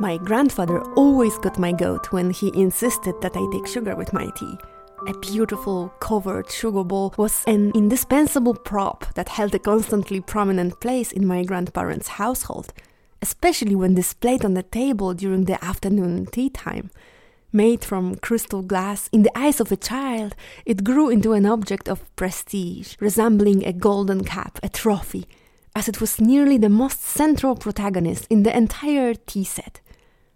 My grandfather always got my goat when he insisted that I take sugar with my tea. A beautiful covered sugar bowl was an indispensable prop that held a constantly prominent place in my grandparents' household, especially when displayed on the table during the afternoon tea time. Made from crystal glass, in the eyes of a child, it grew into an object of prestige, resembling a golden cap, a trophy, as it was nearly the most central protagonist in the entire tea set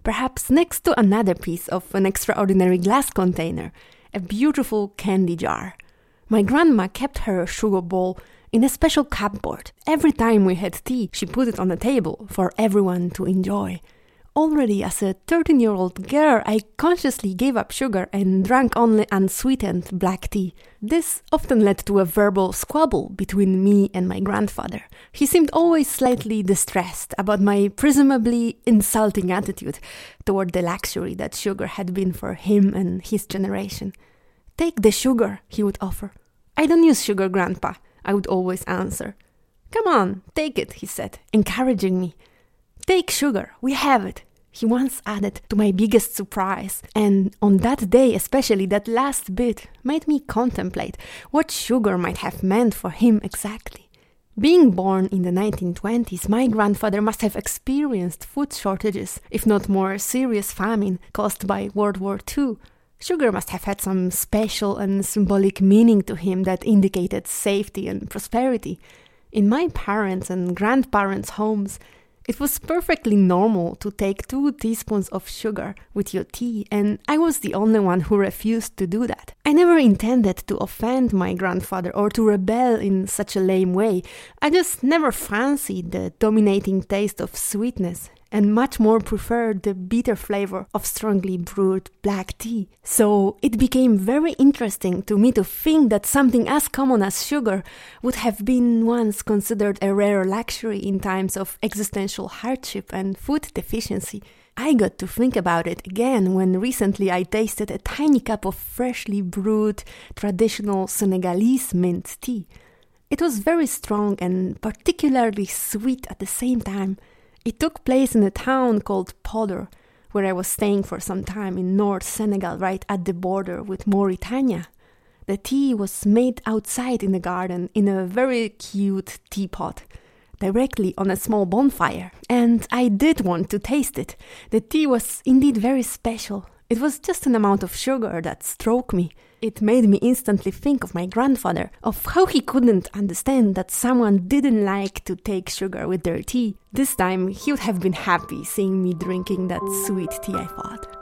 perhaps next to another piece of an extraordinary glass container, a beautiful candy jar. My grandma kept her sugar bowl in a special cupboard. Every time we had tea, she put it on the table for everyone to enjoy. Already as a 13 year old girl, I consciously gave up sugar and drank only unsweetened black tea. This often led to a verbal squabble between me and my grandfather. He seemed always slightly distressed about my presumably insulting attitude toward the luxury that sugar had been for him and his generation. Take the sugar, he would offer. I don't use sugar, Grandpa, I would always answer. Come on, take it, he said, encouraging me. Take sugar, we have it he once added to my biggest surprise. And on that day, especially, that last bit made me contemplate what sugar might have meant for him exactly. Being born in the 1920s, my grandfather must have experienced food shortages, if not more serious famine caused by World War II. Sugar must have had some special and symbolic meaning to him that indicated safety and prosperity. In my parents' and grandparents' homes, it was perfectly normal to take two teaspoons of sugar with your tea, and I was the only one who refused to do that. I never intended to offend my grandfather or to rebel in such a lame way. I just never fancied the dominating taste of sweetness and much more preferred the bitter flavor of strongly brewed black tea. So it became very interesting to me to think that something as common as sugar would have been once considered a rare luxury in times of existential hardship and food deficiency. I got to think about it again when recently I tasted a tiny cup of freshly brewed traditional Senegalese mint tea. It was very strong and particularly sweet at the same time. It took place in a town called Podor, where I was staying for some time in North Senegal, right at the border with Mauritania. The tea was made outside in the garden in a very cute teapot, directly on a small bonfire, and I did want to taste it. The tea was indeed very special. It was just an amount of sugar that struck me. It made me instantly think of my grandfather, of how he couldn't understand that someone didn't like to take sugar with their tea. This time he would have been happy seeing me drinking that sweet tea, I thought.